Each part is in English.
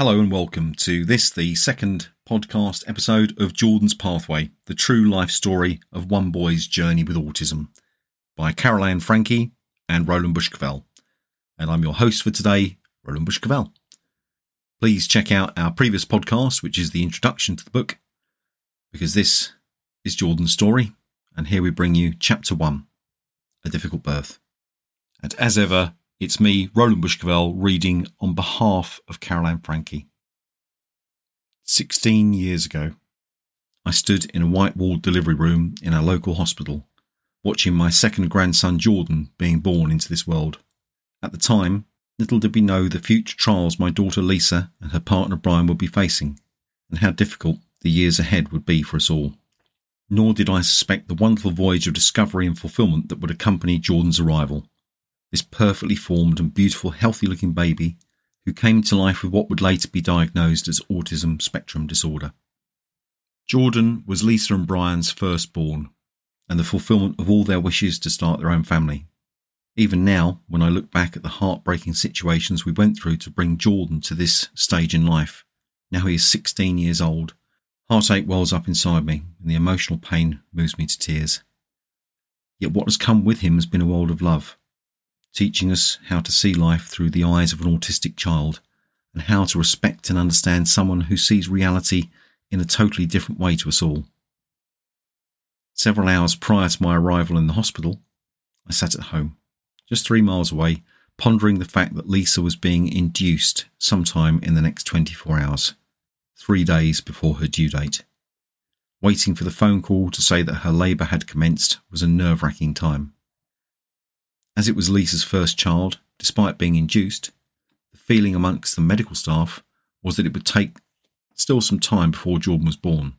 Hello and welcome to this, the second podcast episode of Jordon's Pathway, the true life story of one boy's journey with autism by Carolann Frankie and Roland Bush-Cavell. And I'm your host for today, Roland Bush-Cavell. Please check out our previous podcast, which is the introduction to the book, because this is Jordon's story. And here we bring you chapter one, A Difficult Birth. And as ever, it's me, Roland Bush-Cavell, reading on behalf of Carolann Frankie. Sixteen years ago, I stood in a white walled delivery room in our local hospital, watching my second grandson Jordon being born into this world. At the time, little did we know the future trials my daughter Lisa and her partner Brian would be facing, and how difficult the years ahead would be for us all. Nor did I suspect the wonderful voyage of discovery and fulfillment that would accompany Jordon's arrival this perfectly formed and beautiful, healthy looking baby who came to life with what would later be diagnosed as autism spectrum disorder. Jordon was Lisa and Brian's firstborn and the fulfillment of all their wishes to start their own family. Even now, when I look back at the heartbreaking situations we went through to bring Jordon to this stage in life, now he is 16 years old, heartache wells up inside me and the emotional pain moves me to tears. Yet what has come with him has been a world of love, teaching us how to see life through the eyes of an autistic child and how to respect and understand someone who sees reality in a totally different way to us all. Several hours prior to my arrival in the hospital, I sat at home, just three miles away, pondering the fact that Lisa was being induced sometime in the next 24 hours, three days before her due date. Waiting for the phone call to say that her labour had commenced was a nerve wracking time. As it was Lisa's first child, despite being induced, the feeling amongst the medical staff was that it would take still some time before Jordon was born.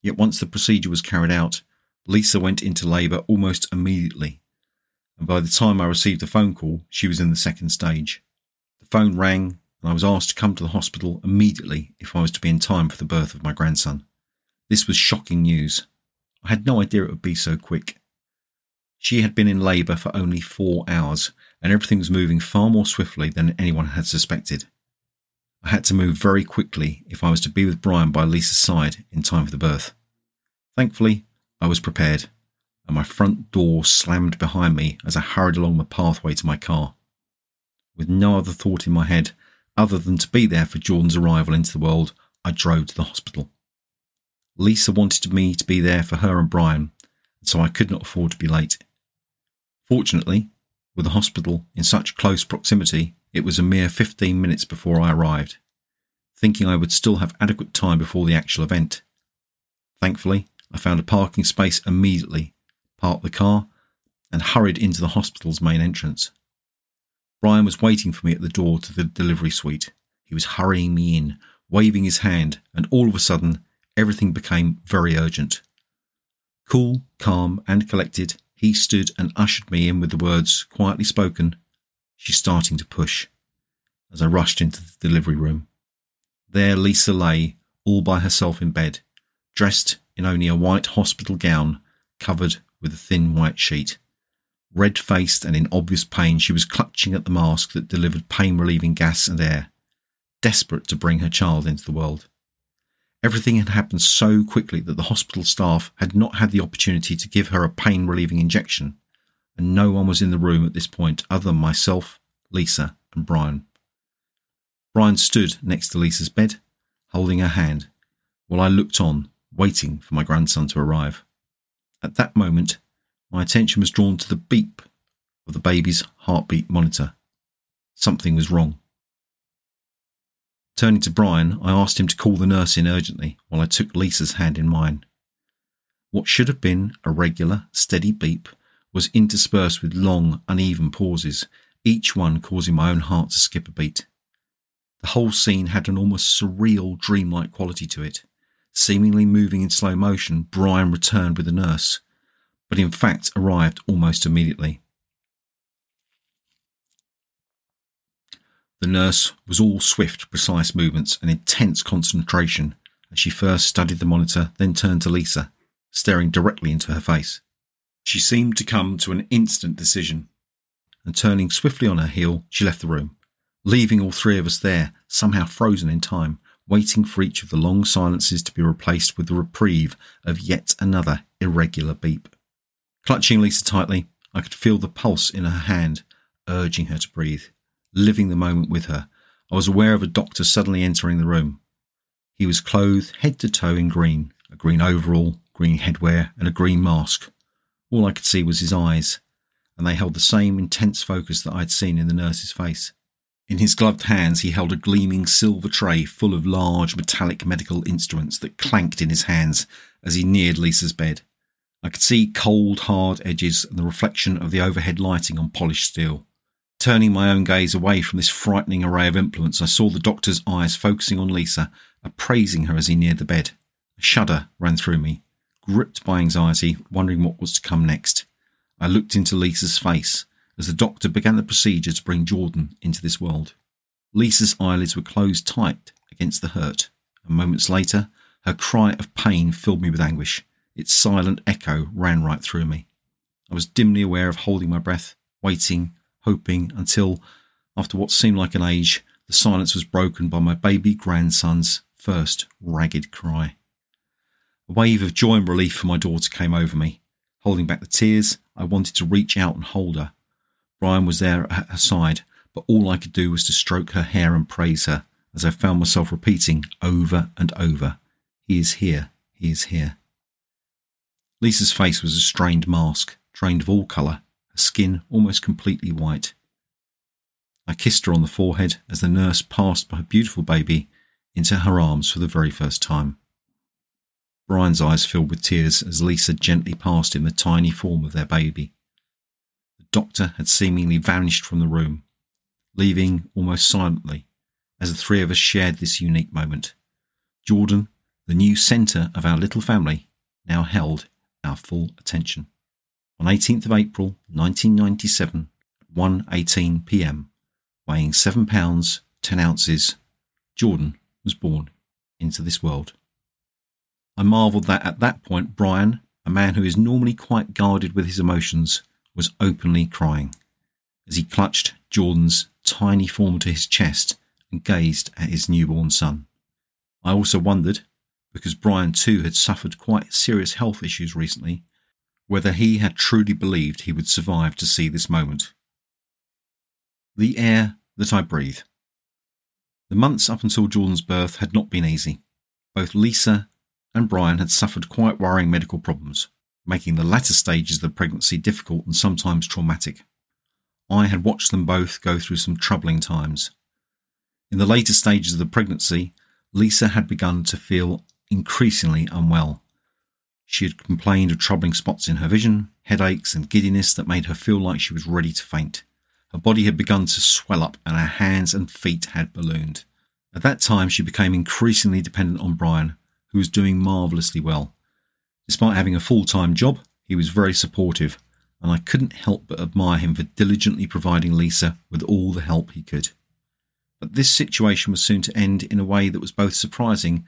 Yet once the procedure was carried out, Lisa went into labour almost immediately, and by the time I received the phone call, she was in the second stage. The phone rang, and I was asked to come to the hospital immediately if I was to be in time for the birth of my grandson. This was shocking news. I had no idea it would be so quick. She had been in labour for only four hours, and everything was moving far more swiftly than anyone had suspected. I had to move very quickly if I was to be with Brian by Lisa's side in time for the birth. Thankfully, I was prepared, and my front door slammed behind me as I hurried along the pathway to my car. With no other thought in my head other than to be there for Jordon's arrival into the world, I drove to the hospital. Lisa wanted me to be there for her and Brian, so I could not afford to be late. Fortunately, with the hospital in such close proximity, it was a mere 15 minutes before I arrived, thinking I would still have adequate time before the actual event. Thankfully, I found a parking space immediately, parked the car, and hurried into the hospital's main entrance. Brian was waiting for me at the door to the delivery suite. He was hurrying me in, waving his hand, and all of a sudden, everything became very urgent. Cool, calm, and collected, he stood and ushered me in with the words, quietly spoken, She's starting to push, as I rushed into the delivery room. There Lisa lay, all by herself in bed, dressed in only a white hospital gown covered with a thin white sheet. Red faced and in obvious pain, she was clutching at the mask that delivered pain relieving gas and air, desperate to bring her child into the world. Everything had happened so quickly that the hospital staff had not had the opportunity to give her a pain relieving injection, and no one was in the room at this point other than myself, Lisa, and Brian. Brian stood next to Lisa's bed, holding her hand, while I looked on, waiting for my grandson to arrive. At that moment, my attention was drawn to the beep of the baby's heartbeat monitor. Something was wrong. Turning to Brian, I asked him to call the nurse in urgently while I took Lisa's hand in mine. What should have been a regular, steady beep was interspersed with long, uneven pauses, each one causing my own heart to skip a beat. The whole scene had an almost surreal, dreamlike quality to it. Seemingly moving in slow motion, Brian returned with the nurse, but in fact arrived almost immediately. The nurse was all swift, precise movements and intense concentration as she first studied the monitor, then turned to Lisa, staring directly into her face. She seemed to come to an instant decision, and turning swiftly on her heel, she left the room, leaving all three of us there, somehow frozen in time, waiting for each of the long silences to be replaced with the reprieve of yet another irregular beep. Clutching Lisa tightly, I could feel the pulse in her hand, urging her to breathe, living the moment with her. I was aware of a doctor suddenly entering the room. He was clothed head to toe in green, a green overall, green headwear, and a green mask. All I could see was his eyes, and they held the same intense focus that I had seen in the nurse's face. In his gloved hands, he held a gleaming silver tray full of large metallic medical instruments that clanked in his hands as he neared Lisa's bed. I could see cold, hard edges and the reflection of the overhead lighting on polished steel. Turning my own gaze away from this frightening array of implements, I saw the doctor's eyes focusing on Lisa, appraising her as he neared the bed. A shudder ran through me. Gripped by anxiety, wondering what was to come next, I looked into Lisa's face as the doctor began the procedure to bring Jordon into this world. Lisa's eyelids were closed tight against the hurt, and moments later, her cry of pain filled me with anguish. Its silent echo ran right through me. I was dimly aware of holding my breath, waiting, hoping, until, after what seemed like an age, the silence was broken by my baby grandson's first ragged cry. A wave of joy and relief for my daughter came over me. Holding back the tears, I wanted to reach out and hold her, Brian was there at her side, but all I could do was to stroke her hair and praise her as I found myself repeating over and over, He is here, he is here. Lisa's face was a strained mask, drained of all colour, skin almost completely white. I kissed her on the forehead as the nurse passed her beautiful baby into her arms for the very first time. Brian's eyes filled with tears as Lisa gently passed him the tiny form of their baby The doctor had seemingly vanished from the room, leaving almost silently as the three of us shared this unique moment. Jordon, the new centre of our little family, now held our full attention. On 18th of April 1997 at 1.18 p.m., weighing 7 pounds 10 ounces, Jordon was born into this world. I marvelled that at that point Brian, a man who is normally quite guarded with his emotions, was openly crying as he clutched Jordon's tiny form to his chest and gazed at his newborn son. I also wondered, because Brian too had suffered quite serious health issues recently, whether he had truly believed he would survive to see this moment. The air that I breathe. The months up until Jordon's birth had not been easy. Both Lisa and Brian had suffered quite worrying medical problems making the latter stages of the pregnancy difficult and sometimes traumatic. I had watched them both go through some troubling times. In the later stages of the pregnancy, Lisa had begun to feel increasingly unwell. She had complained of troubling spots in her vision, headaches, and giddiness that made her feel like she was ready to faint. Her body had begun to swell up, and her hands and feet had ballooned. At that time, she became increasingly dependent on Brian, who was doing marvellously well. Despite having a full time job, he was very supportive, and I couldn't help but admire him for diligently providing Lisa with all the help he could. But this situation was soon to end in a way that was both surprising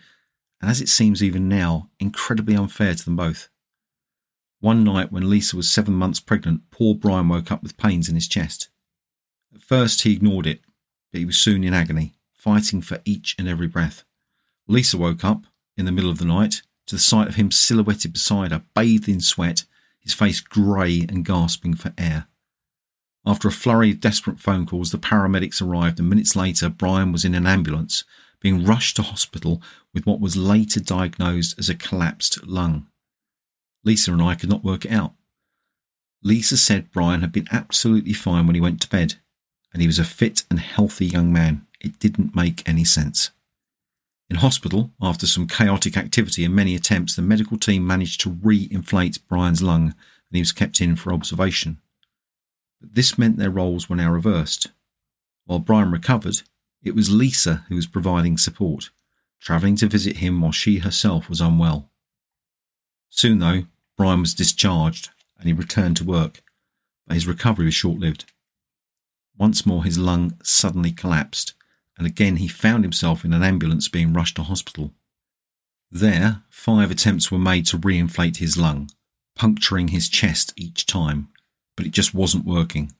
and, as it seems even now, incredibly unfair to them both. One night when Lisa was seven months pregnant, poor Brian woke up with pains in his chest. At first, he ignored it, but he was soon in agony, fighting for each and every breath. Lisa woke up in the middle of the night to the sight of him silhouetted beside her, bathed in sweat, his face grey and gasping for air. After a flurry of desperate phone calls, the paramedics arrived, and minutes later, Brian was in an ambulance, being rushed to hospital with what was later diagnosed as a collapsed lung. Lisa and I could not work it out. Lisa said Brian had been absolutely fine when he went to bed, and he was a fit and healthy young man. It didn't make any sense. In hospital, after some chaotic activity and many attempts, the medical team managed to re inflate Brian's lung and he was kept in for observation. But this meant their roles were now reversed. While Brian recovered, it was Lisa who was providing support, travelling to visit him while she herself was unwell. Soon, though, Brian was discharged and he returned to work, but his recovery was short lived. Once more, his lung suddenly collapsed and again he found himself in an ambulance being rushed to hospital. There, five attempts were made to reinflate his lung, puncturing his chest each time, but it just wasn't working.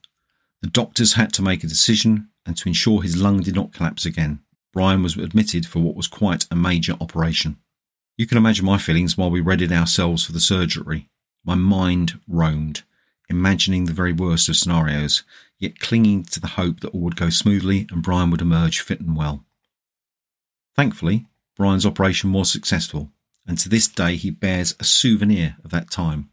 The doctors had to make a decision and to ensure his lung did not collapse again. Brian was admitted for what was quite a major operation. You can imagine my feelings while we readied ourselves for the surgery. My mind roamed, imagining the very worst of scenarios, yet clinging to the hope that all would go smoothly and Brian would emerge fit and well. Thankfully, Brian's operation was successful, and to this day he bears a souvenir of that time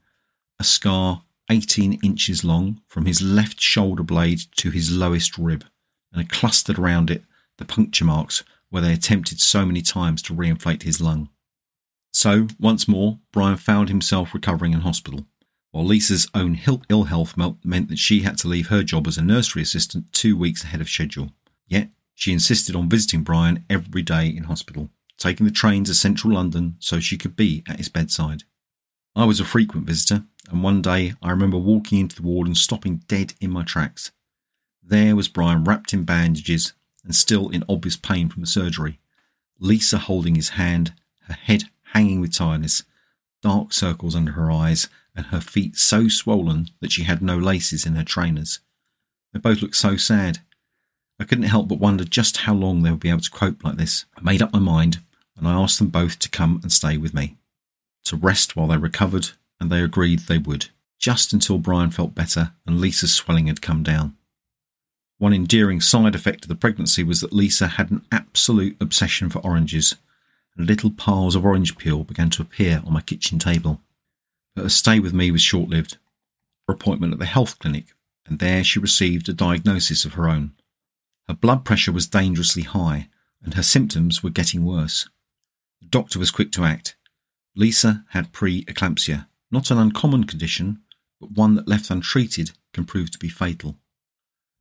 a scar 18 inches long from his left shoulder blade to his lowest rib, and clustered around it the puncture marks where they attempted so many times to reinflate his lung. So, once more, Brian found himself recovering in hospital, while Lisa's own ill health meant that she had to leave her job as a nursery assistant two weeks ahead of schedule. Yet, she insisted on visiting Brian every day in hospital, taking the train to central London so she could be at his bedside. I was a frequent visitor, and one day I remember walking into the ward and stopping dead in my tracks. There was Brian wrapped in bandages and still in obvious pain from the surgery, Lisa holding his hand, her head hanging with tiredness, dark circles under her eyes, and her feet so swollen that she had no laces in her trainers. They both looked so sad. I couldn't help but wonder just how long they would be able to cope like this. I made up my mind, and I asked them both to come and stay with me, to rest while they recovered, and they agreed they would, just until Brian felt better and Lisa's swelling had come down. One endearing side effect of the pregnancy was that Lisa had an absolute obsession for oranges, and little piles of orange peel began to appear on my kitchen table. But her stay with me was short lived. Her appointment at the health clinic, and there she received a diagnosis of her own. Her blood pressure was dangerously high, and her symptoms were getting worse. The doctor was quick to act. Lisa had pre-eclampsia, not an uncommon condition, but one that left untreated can prove to be fatal.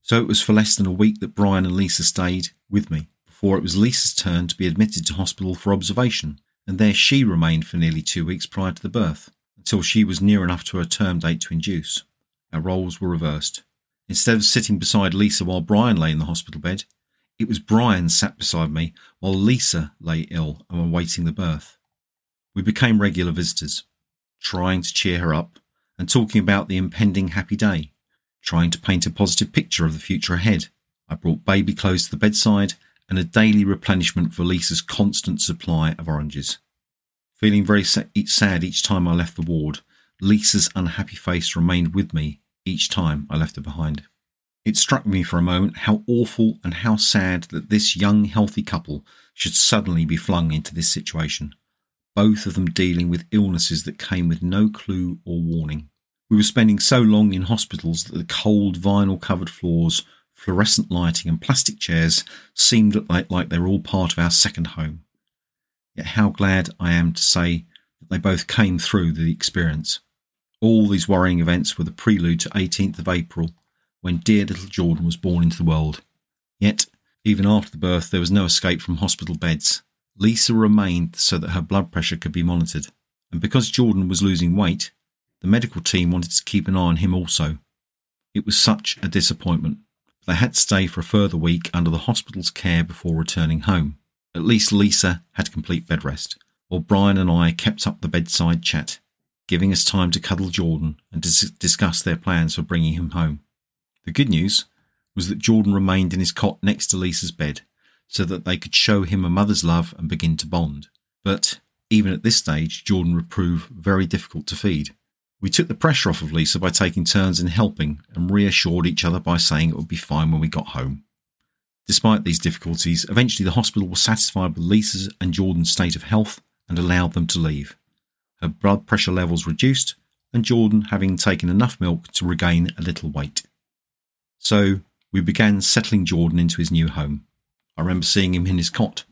So it was for less than a week that Brian and Lisa stayed with me before it was Lisa's turn to be admitted to hospital for observation, and there she remained for nearly two weeks prior to the birth, until she was near enough to her term date to induce. Our roles were reversed. Instead of sitting beside Lisa while Brian lay in the hospital bed, it was Brian sat beside me while Lisa lay ill and awaiting the birth. We became regular visitors, trying to cheer her up and talking about the impending happy day trying to paint a positive picture of the future ahead. I brought baby clothes to the bedside and a daily replenishment for Lisa's constant supply of oranges. Feeling very sad each time I left the ward, Lisa's unhappy face remained with me each time I left her behind. It struck me for a moment how awful and how sad that this young, healthy couple should suddenly be flung into this situation, both of them dealing with illnesses that came with no clue or warning. We were spending so long in hospitals that the cold vinyl covered floors, fluorescent lighting, and plastic chairs seemed like, like they were all part of our second home. Yet how glad I am to say that they both came through the experience. All these worrying events were the prelude to 18th of April, when dear little Jordon was born into the world. Yet, even after the birth, there was no escape from hospital beds. Lisa remained so that her blood pressure could be monitored, and because Jordon was losing weight, the medical team wanted to keep an eye on him also. It was such a disappointment. They had to stay for a further week under the hospital's care before returning home. At least Lisa had complete bed rest, while Brian and I kept up the bedside chat, giving us time to cuddle Jordon and to discuss their plans for bringing him home. The good news was that Jordon remained in his cot next to Lisa's bed so that they could show him a mother's love and begin to bond. But even at this stage, Jordon would prove very difficult to feed. We took the pressure off of Lisa by taking turns in helping and reassured each other by saying it would be fine when we got home. Despite these difficulties, eventually the hospital was satisfied with Lisa's and Jordon's state of health and allowed them to leave. Her blood pressure levels reduced, and Jordon having taken enough milk to regain a little weight. So we began settling Jordon into his new home. I remember seeing him in his cot,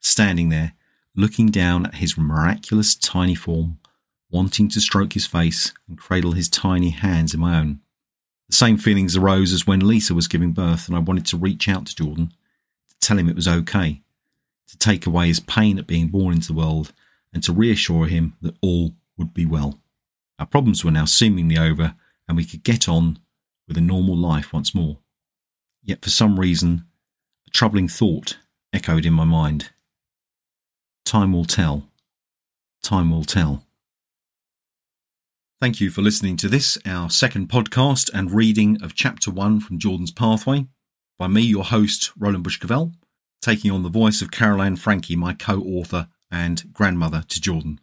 standing there, looking down at his miraculous tiny form wanting to stroke his face and cradle his tiny hands in my own. The same feelings arose as when Lisa was giving birth, and I wanted to reach out to Jordon to tell him it was okay, to take away his pain at being born into the world, and to reassure him that all would be well. Our problems were now seemingly over, and we could get on with a normal life once more. Yet for some reason, a troubling thought echoed in my mind. Time will tell. Time will tell. Thank you for listening to this, our second podcast and reading of Chapter 1 from Jordon's Pathway by me, your host, Roland Bush-Cavell, taking on the voice of Carolann Frankie, my co author and grandmother to Jordon.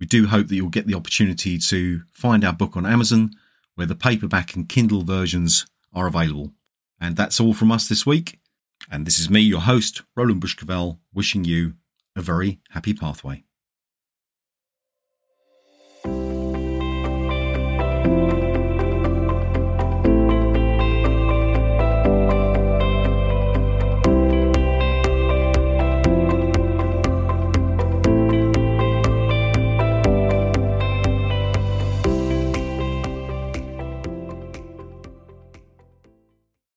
We do hope that you'll get the opportunity to find our book on Amazon, where the paperback and Kindle versions are available. And that's all from us this week. And this is me, your host, Roland Bush-Cavell wishing you a very happy pathway.